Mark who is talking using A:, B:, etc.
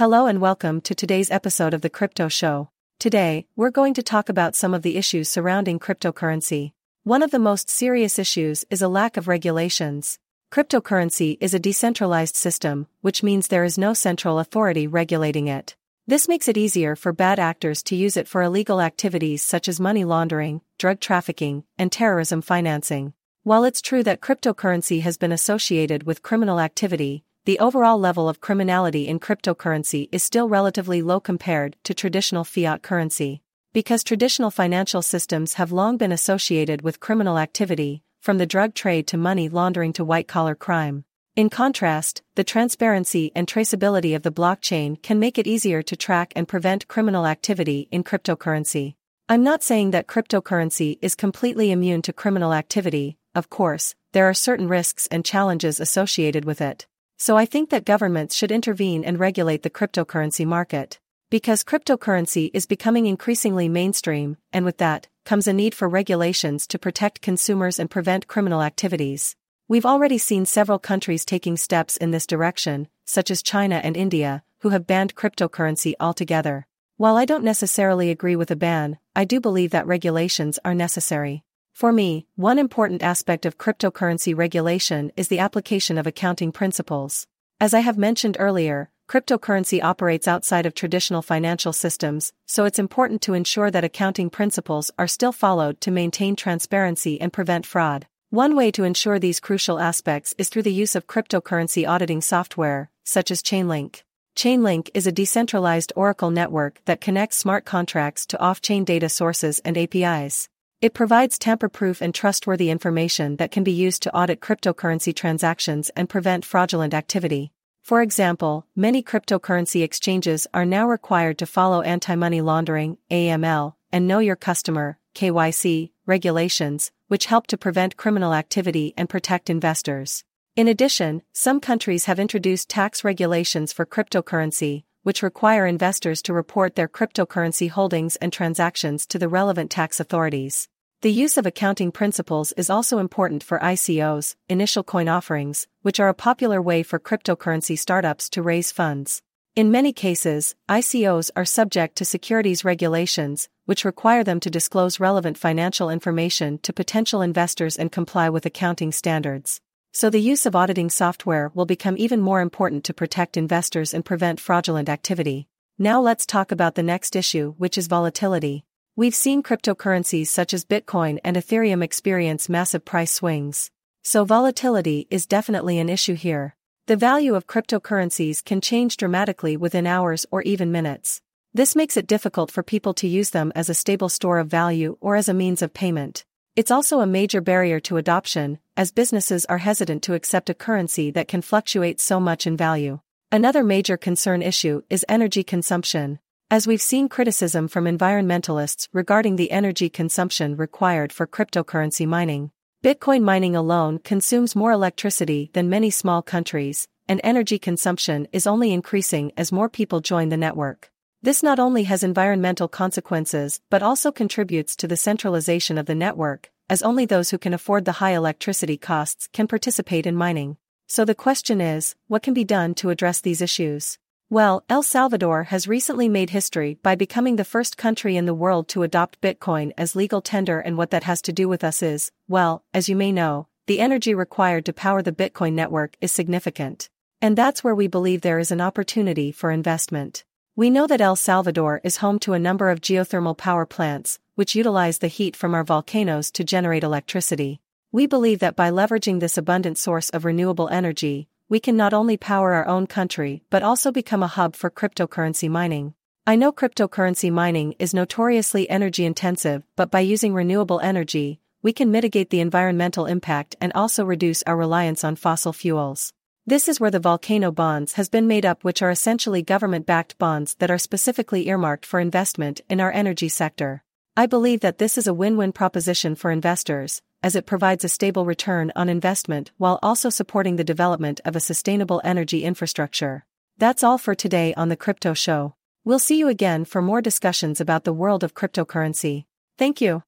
A: Hello and welcome to today's episode of the Crypto Show. Today, we're going to talk about some of the issues surrounding cryptocurrency. One of the most serious issues is a lack of regulations. Cryptocurrency is a decentralized system, which means there is no central authority regulating it. This makes it easier for bad actors to use it for illegal activities such as money laundering, drug trafficking, and terrorism financing. While it's true that cryptocurrency has been associated with criminal activity, the overall level of criminality in cryptocurrency is still relatively low compared to traditional fiat currency. Because traditional financial systems have long been associated with criminal activity, from the drug trade to money laundering to white collar crime. In contrast, the transparency and traceability of the blockchain can make it easier to track and prevent criminal activity in cryptocurrency. I'm not saying that cryptocurrency is completely immune to criminal activity, of course, there are certain risks and challenges associated with it. So I think that governments should intervene and regulate the cryptocurrency market. Because cryptocurrency is becoming increasingly mainstream, and with that, comes a need for regulations to protect consumers and prevent criminal activities. We've already seen several countries taking steps in this direction, such as China and India, who have banned cryptocurrency altogether. While I don't necessarily agree with a ban, I do believe that regulations are necessary. For me, one important aspect of cryptocurrency regulation is the application of accounting principles. As I have mentioned earlier, cryptocurrency operates outside of traditional financial systems, so it's important to ensure that accounting principles are still followed to maintain transparency and prevent fraud. One way to ensure these crucial aspects is through the use of cryptocurrency auditing software, such as Chainlink. Chainlink is a decentralized Oracle network that connects smart contracts to off chain data sources and APIs. It provides tamper-proof and trustworthy information that can be used to audit cryptocurrency transactions and prevent fraudulent activity. For example, many cryptocurrency exchanges are now required to follow anti-money laundering, AML, and know your customer, KYC, regulations, which help to prevent criminal activity and protect investors. In addition, some countries have introduced tax regulations for cryptocurrency, which require investors to report their cryptocurrency holdings and transactions to the relevant tax authorities. The use of accounting principles is also important for ICOs, initial coin offerings, which are a popular way for cryptocurrency startups to raise funds. In many cases, ICOs are subject to securities regulations, which require them to disclose relevant financial information to potential investors and comply with accounting standards. So the use of auditing software will become even more important to protect investors and prevent fraudulent activity. Now let's talk about the next issue, which is volatility. We've seen cryptocurrencies such as Bitcoin and Ethereum experience massive price swings. So volatility is definitely an issue here. The value of cryptocurrencies can change dramatically within hours or even minutes. This makes it difficult for people to use them as a stable store of value or as a means of payment. It's also a major barrier to adoption, as businesses are hesitant to accept a currency that can fluctuate so much in value. Another major concern issue is energy consumption. As we've seen criticism from environmentalists regarding the energy consumption required for cryptocurrency mining. Bitcoin mining alone consumes more electricity than many small countries, and energy consumption is only increasing as more people join the network. This not only has environmental consequences but also contributes to the centralization of the network, as only those who can afford the high electricity costs can participate in mining. So the question is, what can be done to address these issues? Well, El Salvador has recently made history by becoming the first country in the world to adopt Bitcoin as legal tender and what that has to do with us is, well, as you may know, the energy required to power the Bitcoin network is significant. And that's where we believe there is an opportunity for investment. We know that El Salvador is home to a number of geothermal power plants, which utilize the heat from our volcanoes to generate electricity. We believe that by leveraging this abundant source of renewable energy, we can not only power our own country but also become a hub for cryptocurrency mining. I know cryptocurrency mining is notoriously energy intensive, but by using renewable energy, we can mitigate the environmental impact and also reduce our reliance on fossil fuels. This is where the volcano bonds has been made up which are essentially government-backed bonds that are specifically earmarked for investment in our energy sector. I believe that this is a win-win proposition for investors, as it provides a stable return on investment while also supporting the development of a sustainable energy infrastructure. That's all for today on the Crypto Show. We'll see you again for more discussions about the world of cryptocurrency. Thank you.